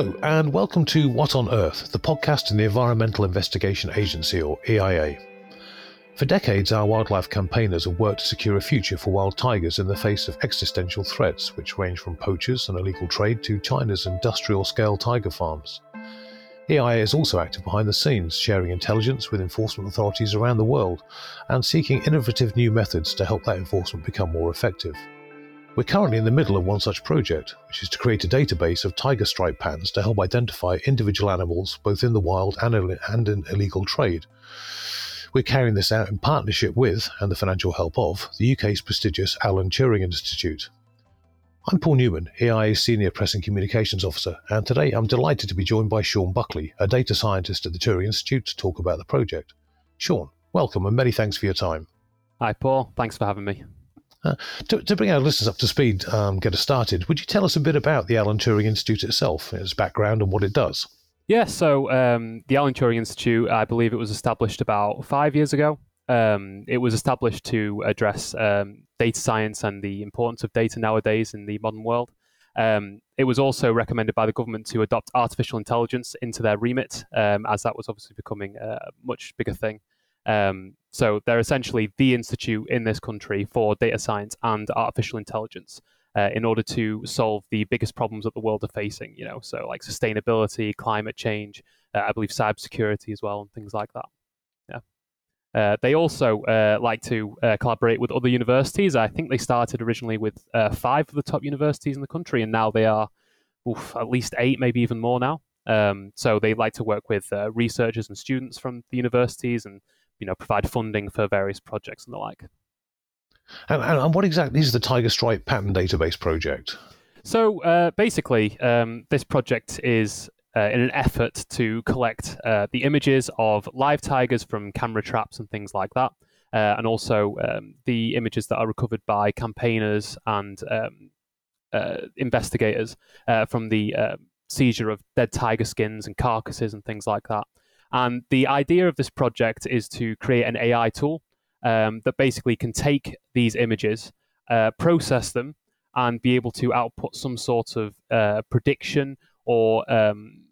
Hello, and welcome to What on Earth, the podcast in the Environmental Investigation Agency, or EIA. For decades, our wildlife campaigners have worked to secure a future for wild tigers in the face of existential threats, which range from poachers and illegal trade to China's industrial scale tiger farms. EIA is also active behind the scenes, sharing intelligence with enforcement authorities around the world and seeking innovative new methods to help that enforcement become more effective. We're currently in the middle of one such project, which is to create a database of tiger stripe patterns to help identify individual animals both in the wild and, and in illegal trade. We're carrying this out in partnership with, and the financial help of, the UK's prestigious Alan Turing Institute. I'm Paul Newman, EIA's Senior Press and Communications Officer, and today I'm delighted to be joined by Sean Buckley, a data scientist at the Turing Institute, to talk about the project. Sean, welcome and many thanks for your time. Hi, Paul. Thanks for having me. Uh, to, to, bring our listeners up to speed, um, get us started, would you tell us a bit about the Alan Turing Institute itself, its background, and what it does? Yeah, so um, the Alan Turing Institute, I believe it was established about five years ago. Um, it was established to address um, data science and the importance of data nowadays in the modern world. Um, it was also recommended by the government to adopt artificial intelligence into their remit, um, as that was obviously becoming a much bigger thing. Um, so they're essentially the institute in this country for data science and artificial intelligence uh, in order to solve the biggest problems that the world are facing. You know, so like sustainability, climate change, uh, I believe cybersecurity as well, and things like that. Uh, they also uh, like to uh, collaborate with other universities. I think they started originally with uh, five of the top universities in the country, and now they are oof, at least eight, maybe even more now. Um, so they like to work with researchers and students from the universities and you know provide funding for various projects and the like. And, and what exactly is the Tiger Stripe Pattern Database project? So uh, basically, um, this project is uh, in an effort to collect uh, the images of live tigers from camera traps and things like that, uh, and also um, the images that are recovered by campaigners and um, uh, investigators uh, from the seizure of dead tiger skins and carcasses and things like that. And the idea of this project is to create an AI tool um, that basically can take these images, uh, process them, and be able to output some sort of uh, prediction or um,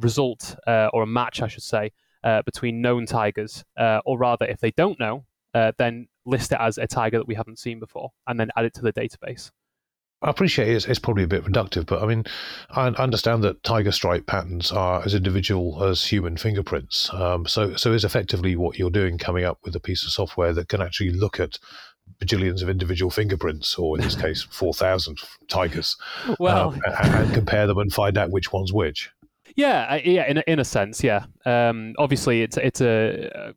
result uh, or a match, I should say, uh, between known tigers. Uh, or rather, if they don't know, uh, then list it as a tiger that we haven't seen before and then add it to the database. I appreciate it's, it's probably a bit reductive, but I mean, I understand that tiger stripe patterns are as individual as human fingerprints. Um, so, so is effectively what you're doing coming up with a piece of software that can actually look at bajillions of individual fingerprints, or in this case, four thousand tigers, well, um, and, and, compare them and find out which one's which. Yeah, yeah, in a, in a sense, yeah. Um, obviously, it's it's a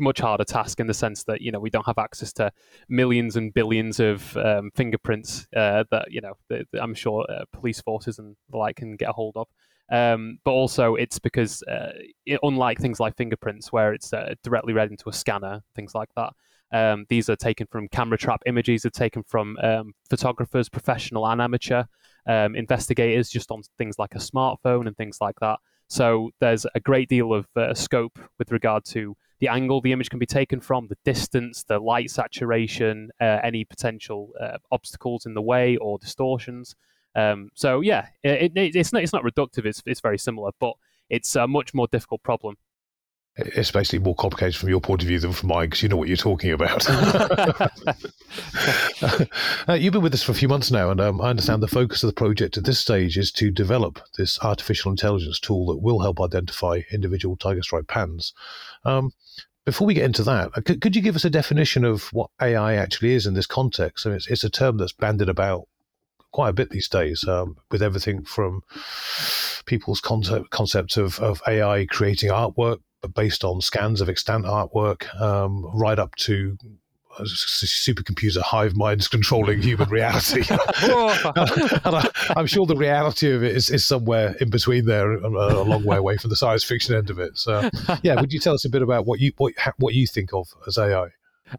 much harder task in the sense that you know we don't have access to millions and billions of um, fingerprints uh, that you know that, I'm sure uh, police forces and the like can get a hold of. Um, but also, it's because uh, it, unlike things like fingerprints, where it's uh, directly read into a scanner, things like that. Um, these are taken from camera trap images. Are taken from um, photographers, professional and amateur, um, investigators, just on things like a smartphone and things like that. So there's a great deal of uh, scope with regard to the angle the image can be taken from, the distance, the light saturation, uh, any potential uh, obstacles in the way or distortions. Um, so yeah, it, it, it's not it's not reductive. It's it's very similar, but it's a much more difficult problem it's basically more complicated from your point of view than from mine because you know what you're talking about. uh, you've been with us for a few months now, and um, I understand the focus of the project at this stage is to develop this artificial intelligence tool that will help identify individual tiger stripe pans. Um, before we get into that, uh, could, could, you give us a definition of what AI actually is in this context? I mean, it's, it's a term that's banded about quite a bit these days, um, with everything from people's concept concept of, of AI creating artwork based on scans of extant artwork, um, right up to supercomputer hive minds controlling human reality. I, am sure the reality of it is, is somewhere in between there, a, a, long way away from the science fiction end of it. So, yeah, would you tell us a bit about what you what what you think of as AI?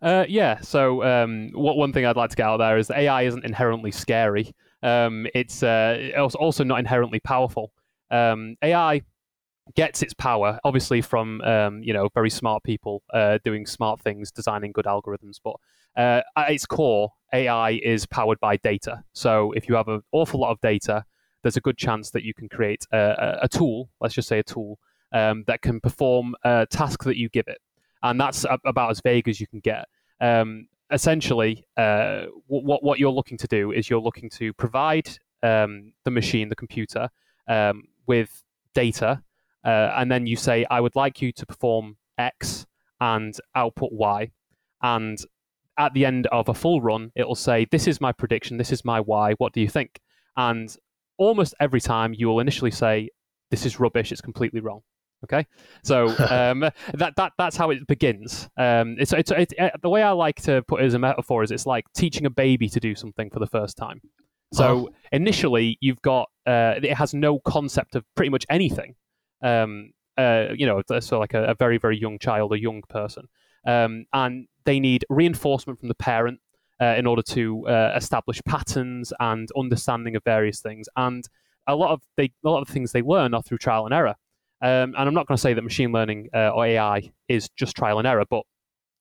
Uh, yeah. So, um, what one thing I'd like to get out there is AI isn't inherently scary. Um, it's uh, also not inherently powerful. Um, AI gets its power obviously from um, you know very smart people uh, doing smart things, designing good algorithms. But uh, at its core, AI is powered by data. So if you have an awful lot of data, there's a good chance that you can create a, a tool, let's just say a tool, um, that can perform a task that you give it. And that's about as vague as you can get. Um, essentially, uh, what, what you're looking to do is you're looking to provide um, the machine, the computer, um, with data, uh, and then you say, I would like you to perform X and output Y. And at the end of a full run, it'll say, This is my prediction, this is my Y, what do you think? And almost every time you will initially say, This is rubbish, it's completely wrong. Okay, so um, that that that's how it begins. Um, it's, it's, it's it, the way I like to put it as a metaphor is it's like teaching a baby to do something for the first time. So oh. initially, you've got uh, it has no concept of pretty much anything. Um, uh, you know, so like a, a, very very young child, a young person, um, and they need reinforcement from the parent uh, in order to uh, establish patterns and understanding of various things. And a lot of they a lot of things they learn are through trial and error. Um, and I'm not going to say that machine learning uh, or AI is just trial and error, but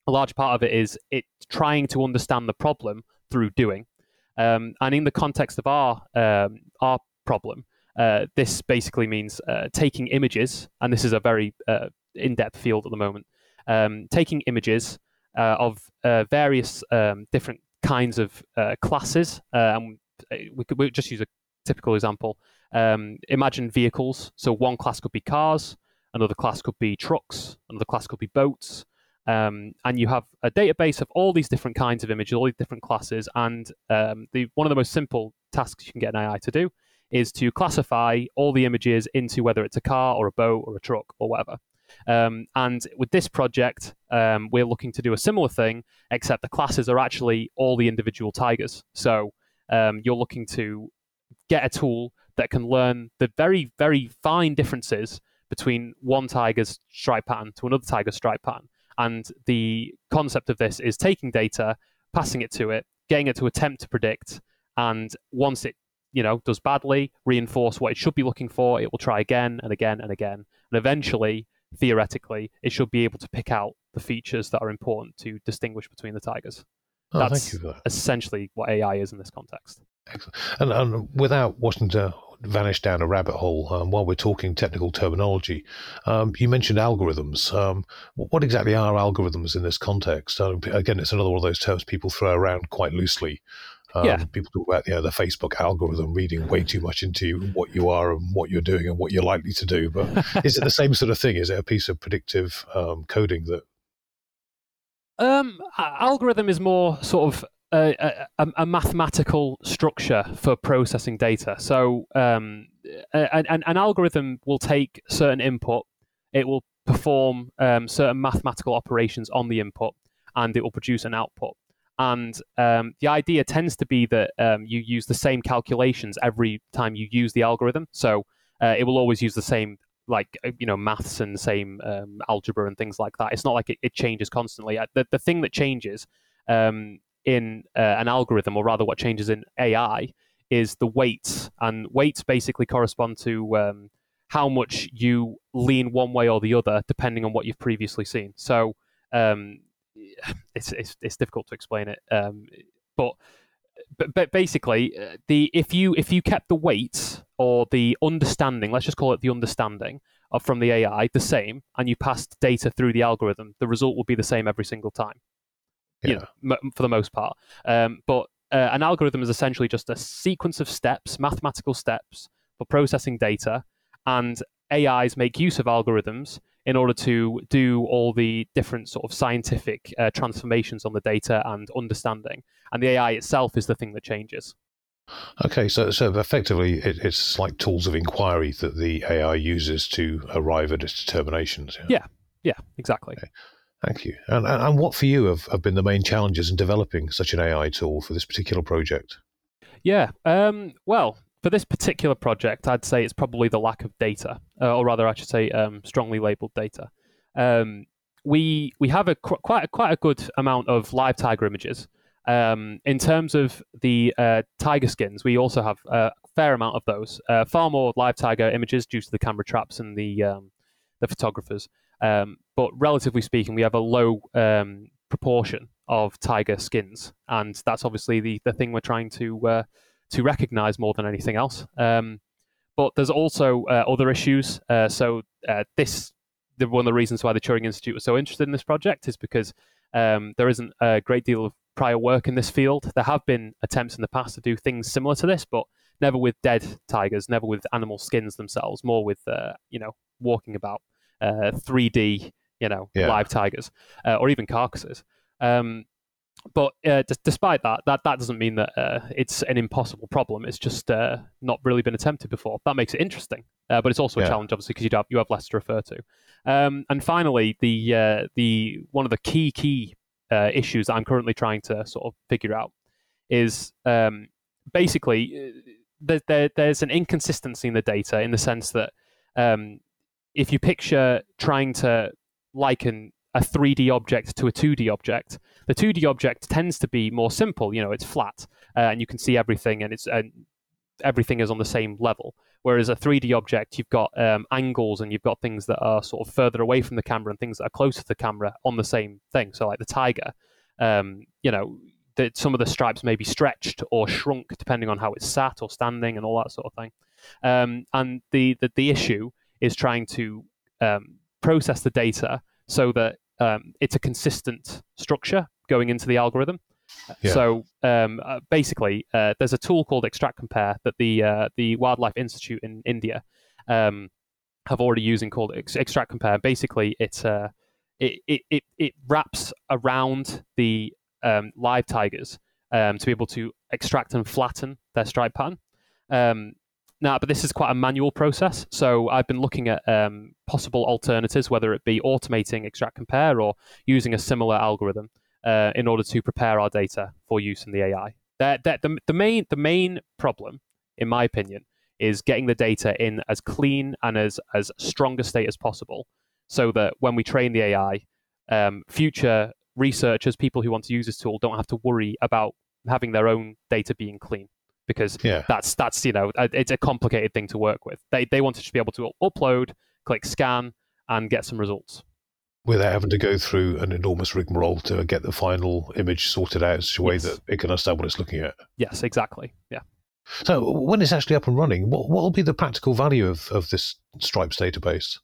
a large part of it is it trying to understand the problem through doing. Um, and in the context of our um, our problem, uh, this basically means uh, taking images, and this is a very uh, in-depth field at the moment. Um, taking images uh, of uh, various um, different kinds of classes, and we could we just use a typical example. Um, imagine vehicles. So one class could be cars, another class could be trucks, another class could be boats. Um, and you have a database of all these different kinds of images, all these different classes. And um, the, one of the most simple tasks you can get an AI to do is to classify all the images into whether it's a car or a boat or a truck or whatever. Um, and with this project, um, we're looking to do a similar thing, except the classes are actually all the individual tigers. So um, you're looking to get a tool that can learn the very, very fine differences between one tiger's stripe pattern to another tiger's stripe pattern. And the concept of this is taking data, passing it to it, getting it to attempt to predict, and once it you know does badly, reinforce what it should be looking for. It will try again and again and again, and eventually, theoretically, it should be able to pick out the features that are important to distinguish between the tigers. Oh, That's that. essentially what AI is in this context. Excellent. And, and without wanting to vanish down a rabbit hole, um, while we're talking technical terminology, um, you mentioned algorithms. Um, what exactly are algorithms in this context? Uh, again, it's another one of those terms people throw around quite loosely. Um, yeah. People talk about you know, the Facebook algorithm reading way too much into what you are and what you're doing and what you're likely to do. But is it the same sort of thing? Is it a piece of predictive um, coding that um, algorithm is more sort of a, a, a, mathematical structure for processing data. So, um, an, an, algorithm will take certain input, it will perform um, certain mathematical operations on the input, and it will produce an output. And um, the idea tends to be that um, you use the same calculations every time you use the algorithm. So, uh, it will always use the same like uh, you know maths and same um, algebra and things like that. It's not like it, it changes constantly. Uh, the the thing that changes um, in uh, an algorithm, or rather, what changes in AI, is the weights, and weights basically correspond to um, how much you lean one way or the other, depending on what you've previously seen. So um, it's, it's, it's difficult to explain it, um, but but, but basically, uh, the if you if you kept the weights or the understanding, let's just call it the understanding of from the AI the same, and you passed data through the algorithm, the result will be the same every single time. Yeah. You know, m- for the most part. Um, but uh, an algorithm is essentially just a sequence of steps, mathematical steps for processing data, and AIs make use of algorithms in order to do all the different sort of scientific uh, transformations on the data and understanding. And the AI itself is the thing that changes. Okay, so so effectively, it, it's like tools of inquiry that the AI uses to arrive at its determinations. Yeah, yeah, yeah exactly. Okay. Thank you. And, and what for you have, have been the main challenges in developing such an AI tool for this particular project? Yeah, um, well, for this particular project, I'd say it's probably the lack of data, uh, or rather, I should say, um, strongly labeled data. Um, we we have a quite a, quite a good amount of live tiger images. Um, in terms of the uh, tiger skins, we also have a fair amount of those. Uh, far more live tiger images due to the camera traps and the um, the photographers. Um, but relatively speaking, we have a low um, proportion of tiger skins, and that's obviously the, the thing we're trying to uh, to recognize more than anything else. Um, but there's also uh, other issues. Uh, so uh, this, the, one of the reasons why the Turing Institute was so interested in this project is because um, there isn't a great deal of prior work in this field. There have been attempts in the past to do things similar to this, but never with dead tigers, never with animal skins themselves, more with uh, you know walking about 3D, uh, you know, yeah. live tigers uh, or even carcasses. Um, but uh, d- despite that, that that doesn't mean that uh, it's an impossible problem. It's just uh, not really been attempted before. That makes it interesting, uh, but it's also a challenge, obviously, because you have you have less to refer to. Um, and finally, the uh, the one of the key key uh, issues that I'm currently trying to sort of figure out is um, basically there, there, there's an inconsistency in the data in the sense that um, if you picture trying to liken a 3D object to a 2D object, the 2D object tends to be more simple. You know, it's flat uh, and you can see everything, and it's and everything is on the same level. Whereas a 3D object, you've got um, angles and you've got things that are sort of further away from the camera and things that are closer to the camera on the same thing. So, like the tiger, um, you know, some of the stripes may be stretched or shrunk depending on how it's sat or standing and all that sort of thing. Um, and the, the the issue is trying to um, process the data so that um, it's a consistent structure going into the algorithm. Yeah. So um, uh, basically, uh, there's a tool called Extract Compare that the uh, the Wildlife Institute in India um, have already using called Extract Compare. Basically, it's uh, it, it, it it wraps around the um, live tigers um, to be able to extract and flatten their stripe pattern. Now, but this is quite a manual process. So I've been looking at um, possible alternatives, whether it be automating extract compare or using a similar algorithm uh, in order to prepare our data for use in the AI. That, that, the, the, main, the main problem, in my opinion, is getting the data in as clean and as, as strong a state as possible so that when we train the AI, um, future researchers, people who want to use this tool, don't have to worry about having their own data being clean because yeah. that's that's you know it's a complicated thing to work with. They they want to just be able to upload, click scan, and get some results without having to go through an enormous rigmarole to get the final image sorted out in such a way yes. that it can understand what it's looking at. Yes, exactly. Yeah. So when it's actually up and running, what what will be the practical value of, of this Stripes database?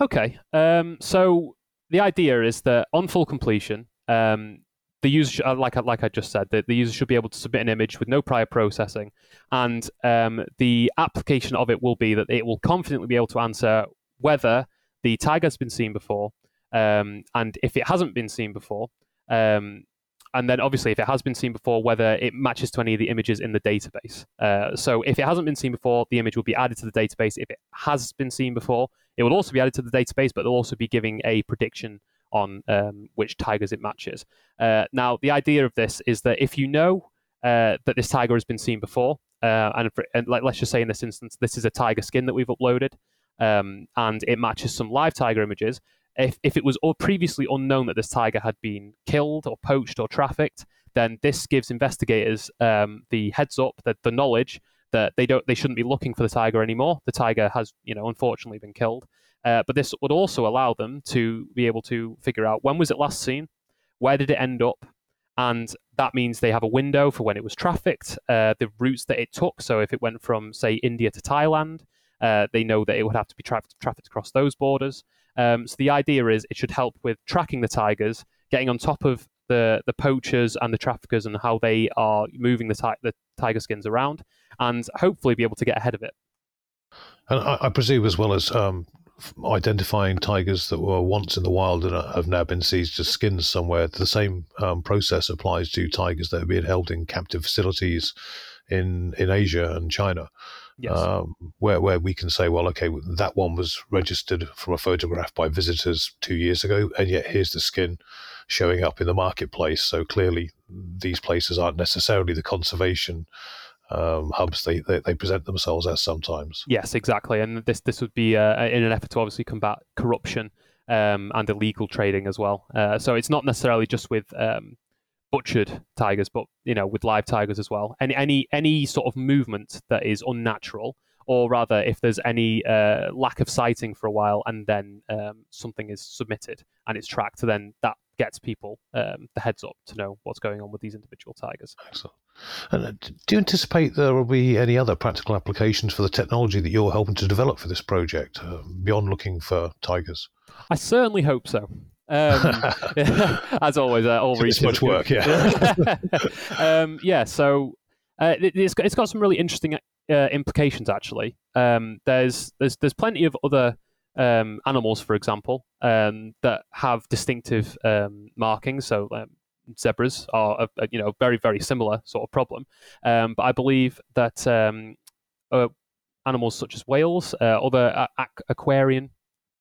Okay. Um, so the idea is that on full completion, um, the user, uh, like like I just said, the, the user should be able to submit an image with no prior processing, and um, the application of it will be that it will confidently be able to answer whether the tag has been seen before, um, and if it hasn't been seen before, um, and then obviously if it has been seen before, whether it matches to any of the images in the database. Uh, so if it hasn't been seen before, the image will be added to the database. If it has been seen before, it will also be added to the database, but they'll also be giving a prediction on um, which tigers it matches. Uh, now, the idea of this is that if you know uh, that this tiger has been seen before, uh, and, for, and like, let's just say in this instance, this is a tiger skin that we've uploaded, um, and it matches some live tiger images. If, if it was previously unknown that this tiger had been killed or poached or trafficked, then this gives investigators um, the heads up, that the knowledge that they don't they shouldn't be looking for the tiger anymore. The tiger has you know unfortunately been killed, uh, but this would also allow them to be able to figure out when was it last seen, where did it end up, and that means they have a window for when it was trafficked, uh, the routes that it took. So if it went from say India to Thailand, uh, they know that it would have to be tra- trafficked across those borders. Um, so the idea is it should help with tracking the tigers, getting on top of the the poachers and the traffickers and how they are moving the, ti- the tiger skins around, and hopefully be able to get ahead of it. And I, I presume, as well as um, identifying tigers that were once in the wild and have now been seized as skins somewhere. The same um, process applies to tigers that are being held in captive facilities in in Asia and China. Yes. Um, where where we can say, well, okay, that one was registered from a photograph by visitors two years ago, and yet here's the skin showing up in the marketplace. So clearly, these places aren't necessarily the conservation um, hubs they, they, they present themselves as sometimes. Yes, exactly, and this this would be uh, in an effort to obviously combat corruption um, and illegal trading as well. Uh, so it's not necessarily just with um, butchered tigers, but you know with live tigers as well. Any any any sort of movement that is unnatural, or rather, if there's any uh, lack of sighting for a while and then um, something is submitted and it's tracked, then that gets people um, the heads up to know what's going on with these individual tigers. Excellent. And uh, do you anticipate there will be any other practical applications for the technology that you're helping to develop for this project uh, beyond looking for tigers? I certainly hope so. Um, as always, uh, all it's much work, yeah. um, yeah, so uh, it, has got, it's got some really interesting uh, implications. Actually, um, there's there's there's plenty of other um, animals, for example, um, that have distinctive um, markings. So um, zebras are a, you know very very similar sort of problem. but I believe that uh, animals such as whales, uh, other aquarian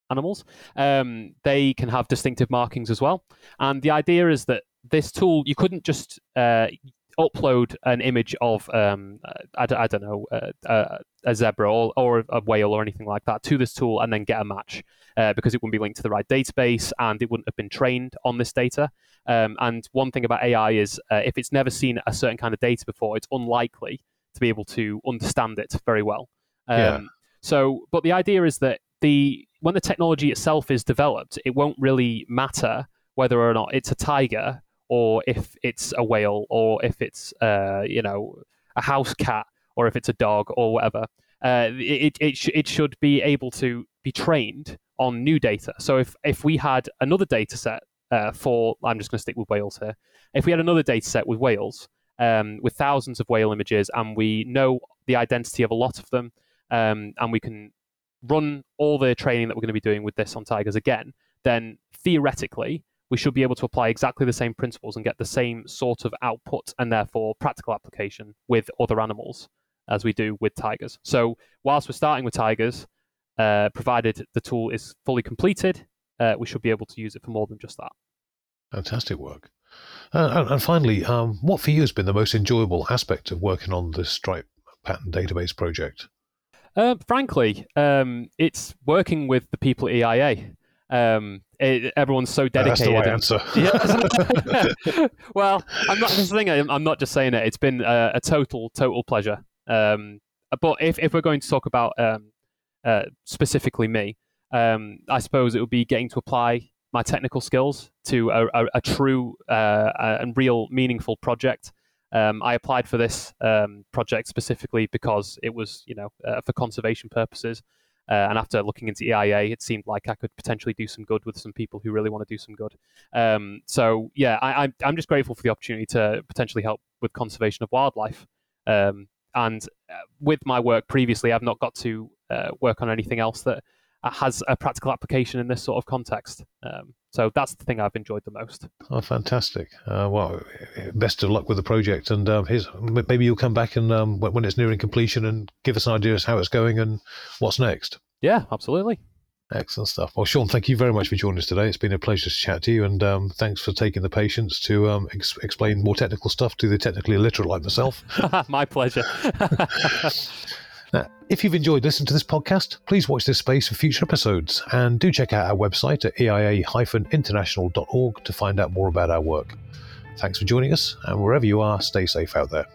animals, um, they can have distinctive markings as well. And the idea is that this tool, you couldn't just uh, upload an image of, um, I, I, don't know, uh, a zebra or, or, a whale or anything like that to this tool and then get a match uh, because it wouldn't be linked to the right database and it wouldn't have been trained on this data. Um, and one thing about AI is uh, if it's never seen a certain kind of data before, it's unlikely to be able to understand it very well. Um, yeah. So, but the idea is that the when the technology itself is developed, it won't really matter whether or not it's a tiger or if it's a whale or if it's uh, you know a house cat or if it's a dog or whatever. Uh, it it, sh- it should be able to be trained on new data. So if if we had another data set uh, for I'm just going to stick with whales here. If we had another data set with whales um, with thousands of whale images and we know the identity of a lot of them um, and we can run all the training that we're going to be doing with this on tigers again, then theoretically we should be able to apply exactly the same principles and get the same sort of output and therefore practical application with other animals as we do with tigers. So whilst we're starting with tigers, uh, provided the tool is fully completed, uh, we should be able to use it for more than just that. Fantastic work. Uh, and finally, um, what for you has been the most enjoyable aspect of working on this Stripe pattern database project? Uh, frankly, um, it's working with the people at EIA. Um, it, everyone's so dedicated. That's the right answer. well, I'm not just saying it, I'm not just saying it. It's been a, a total, total pleasure. Um, but if, if we're going to talk about um, uh, specifically me, um, I suppose it would be getting to apply my technical skills to a, a, a true uh, and real, meaningful project. Um, I applied for this um, project specifically because it was, you know, uh, for conservation purposes. Uh, and after looking into EIA, it seemed like I could potentially do some good with some people who really want to do some good. Um, so yeah, I, am just grateful for the opportunity to potentially help with conservation of wildlife. Um, and uh, with my work previously, I've not got to uh, work on anything else that has a practical application in this sort of context. Um, so that's the thing I've enjoyed the most. Oh, fantastic! Uh, well, best of luck with the project, and um, maybe you'll come back and um, when it's nearing completion and give us an idea of how it's going and what's next. Yeah, absolutely. Excellent stuff. Well, Sean, thank you very much for joining us today. It's been a pleasure to chat to you, and um, thanks for taking the patience to um, ex- explain more technical stuff to the technically illiterate like myself. My pleasure. Now, if you've enjoyed listening to this podcast, please watch this space for future episodes and do check out our website at eia-international.org to find out more about our work. Thanks for joining us, and wherever you are, stay safe out there.